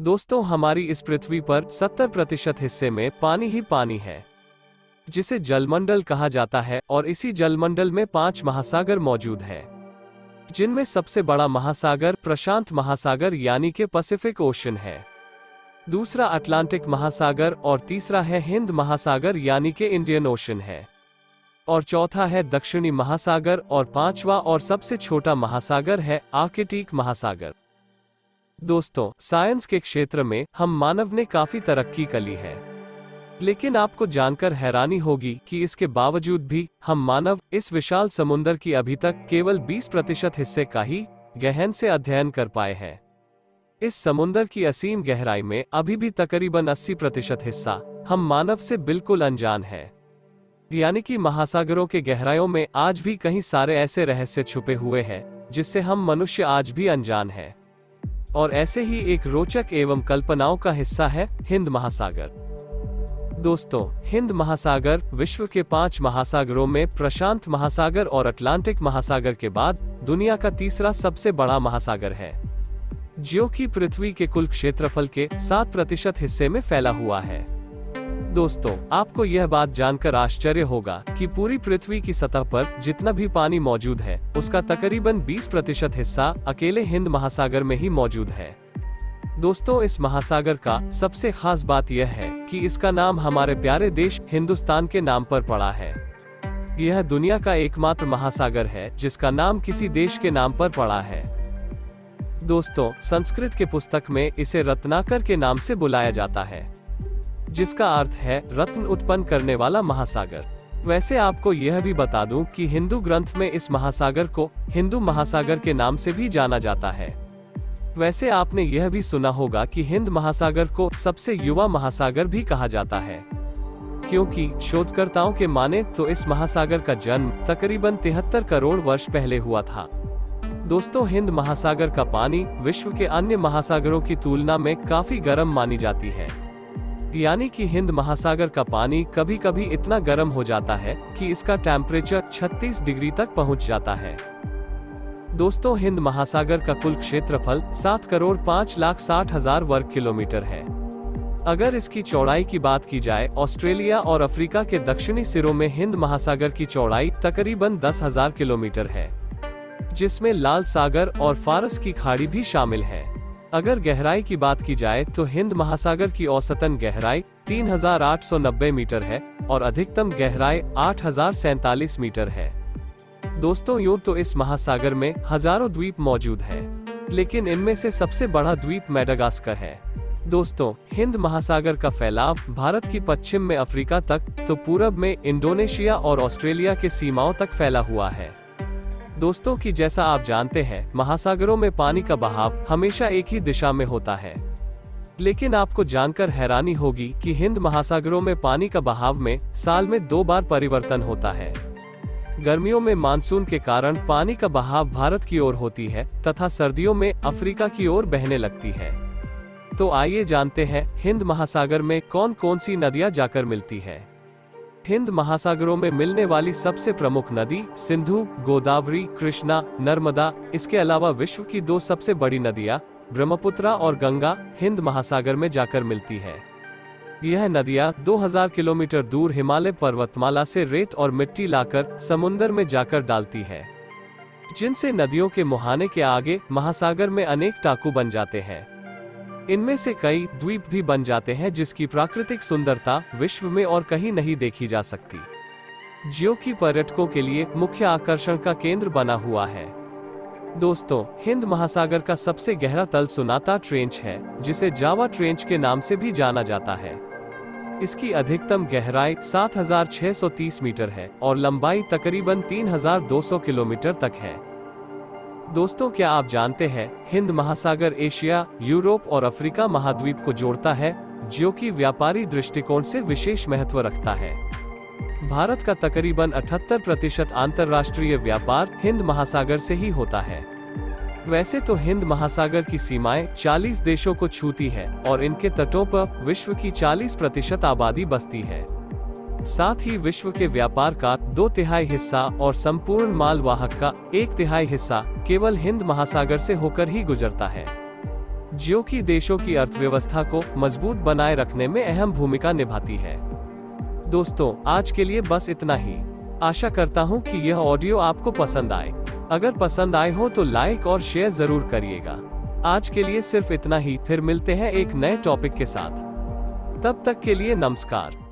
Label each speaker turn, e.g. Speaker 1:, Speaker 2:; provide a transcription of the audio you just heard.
Speaker 1: दोस्तों, हमारी इस पृथ्वी पर 70 प्रतिशत हिस्से में पानी ही पानी है, जिसे जलमंडल कहा जाता है और इसी जलमंडल में पाँच महासागर मौजूद है, जिनमें सबसे बड़ा महासागर प्रशांत महासागर यानी के पैसिफिक ओशन है। दूसरा अटलांटिक महासागर और तीसरा है हिंद महासागर यानी के इंडियन ओशन है। और चौथा है दक्षिणी महासागर और पांचवा और सबसे छोटा महासागर है आर्किटिक महासागर। दोस्तों, साइंस के क्षेत्र में हम मानव ने काफ़ी तरक्की कर ली है। लेकिन आपको जानकर हैरानी होगी कि इसके बावजूद भी हम मानव इस विशाल समुद्र की अभी तक केवल 20 प्रतिशत हिस्से का ही गहन से अध्ययन कर पाए हैं। इस समुद्र की असीम गहराई में अभी भी तकरीबन 80 प्रतिशत हिस्सा हम मानव से बिल्कुल अनजान है। यानी कि महासागरों के गहराइयों में आज भी कहीं सारे ऐसे रहस्य छुपे हुए हैं, जिससे हम मनुष्य आज भी अनजान है। और ऐसे ही एक रोचक एवं कल्पनाओं का हिस्सा है हिंद महासागर। दोस्तों, हिंद महासागर विश्व के पाँच महासागरों में प्रशांत महासागर और अटलांटिक महासागर के बाद दुनिया का तीसरा सबसे बड़ा महासागर है। जो कि पृथ्वी के कुल क्षेत्रफल के सात प्रतिशत हिस्से में फैला हुआ है। दोस्तों, आपको यह बात जानकर आश्चर्य होगा कि पूरी पृथ्वी की सतह पर जितना भी पानी मौजूद है, उसका तकरीबन 20 प्रतिशत हिस्सा अकेले हिंद महासागर में ही मौजूद है। दोस्तों, इस महासागर का सबसे खास बात यह है कि इसका नाम हमारे प्यारे देश हिंदुस्तान के नाम पर पड़ा है। यह दुनिया का एकमात्र महासागर है, जिसका नाम किसी देश के नाम पर पड़ा है। दोस्तों, संस्कृत के पुस्तक में इसे रत्नाकर के नाम से बुलाया जाता है। जिसका अर्थ है रत्न उत्पन्न करने वाला महासागर। वैसे आपको यह भी बता दूँ कि हिंदू ग्रंथ में इस महासागर को हिंदू महासागर के नाम से भी जाना जाता है। वैसे आपने यह भी सुना होगा कि हिंद महासागर को सबसे युवा महासागर भी कहा जाता है। क्योंकि शोधकर्ताओं के माने तो इस महासागर का जन्म तकरीबन तिहत्तर करोड़ वर्ष पहले हुआ था। दोस्तों, हिंद महासागर का पानी विश्व के अन्य महासागरों की तुलना में काफ़ी गर्म मानी जाती है। यानी कि हिंद महासागर का पानी कभी कभी इतना गर्म हो जाता है कि इसका टेम्परेचर 36 डिग्री तक पहुँच जाता है। दोस्तों, हिंद महासागर का कुल क्षेत्रफल 7 करोड़ 5 लाख साठ हज़ार वर्ग किलोमीटर है। अगर इसकी चौड़ाई की बात की जाए, ऑस्ट्रेलिया और अफ्रीका के दक्षिणी सिरों में हिंद महासागर की चौड़ाई तकरीबन दस हज़ार किलोमीटर है, जिसमें लाल सागर और फारस की खाड़ी भी शामिल है। अगर गहराई की बात की जाए तो हिंद महासागर की औसतन गहराई 3,890 मीटर है और अधिकतम गहराई आठ मीटर है। दोस्तों यूँ तो इस महासागर में हज़ारों द्वीप मौजूद हैं, लेकिन इनमें से सबसे बड़ा द्वीप मेडागास्कर है। दोस्तों हिंद महासागर का फैलाव भारत की पश्चिम में अफ्रीका तक तो पूरब में इंडोनेशिया और ऑस्ट्रेलिया के सीमाओं तक फैला हुआ है। दोस्तों की जैसा आप जानते हैं, महासागरों में पानी का बहाव हमेशा एक ही दिशा में होता है। लेकिन आपको जानकर हैरानी होगी कि हिंद महासागरों में पानी का बहाव में साल में दो बार परिवर्तन होता है। गर्मियों में मानसून के कारण पानी का बहाव भारत की ओर होती है तथा सर्दियों में अफ्रीका की ओर बहने लगती है। तो आइए जानते हैं, हिंद महासागर में कौन कौन सी नदियाँ जाकर मिलती है। हिंद महासागरों में मिलने वाली सबसे प्रमुख नदी सिंधु, गोदावरी, कृष्णा, नर्मदा, इसके अलावा विश्व की दो सबसे बड़ी नदियाँ, ब्रह्मपुत्रा और गंगा, हिंद महासागर में जाकर मिलती है। यह नदियाँ 2000 किलोमीटर दूर हिमालय पर्वतमाला से रेत और मिट्टी लाकर समुन्दर में जाकर डालती है। जिनसे नदियों के मुहाने के आगे महासागर में अनेक टाकू बन जाते हैं। इनमें से कई द्वीप भी बन जाते हैं जिसकी प्राकृतिक सुंदरता विश्व में और कहीं नहीं देखी जा सकती। जो की पर्यटकों के लिए मुख्य आकर्षण का केंद्र बना हुआ है। दोस्तों हिंद महासागर का सबसे गहरा तल सुनाता ट्रेंच है जिसे जावा ट्रेंच के नाम से भी जाना जाता है। इसकी अधिकतम गहराई 7,630 मीटर है और लंबाई तकरीबन 3,200 किलोमीटर तक है। दोस्तों, क्या आप जानते हैं, हिंद महासागर एशिया, यूरोप और अफ्रीका महाद्वीप को जोड़ता है, जो कि व्यापारी दृष्टिकोण से विशेष महत्व रखता है। भारत का तकरीबन 78 प्रतिशत अंतर्राष्ट्रीय व्यापार हिंद महासागर से ही होता है। वैसे तो हिंद महासागर की सीमाएँ 40 देशों को छूती है और इनके तटों पर विश्व की 40 प्रतिशत आबादी बसती है। साथ ही विश्व के व्यापार का दो तिहाई हिस्सा और संपूर्ण माल वाहक का एक तिहाई हिस्सा केवल हिंद महासागर से होकर ही गुजरता है। जो कि देशों की अर्थव्यवस्था को मज़बूत बनाए रखने में अहम भूमिका निभाती है। दोस्तों, आज के लिए बस इतना ही। आशा करता हूँ कि यह ऑडियो आपको पसंद आए। अगर पसंद आए हो तो लाइक और शेयर ज़रूर करिएगा। आज के लिए सिर्फ़ इतना ही, फिर मिलते हैं एक नए टॉपिक के साथ। तब तक के लिए नमस्कार।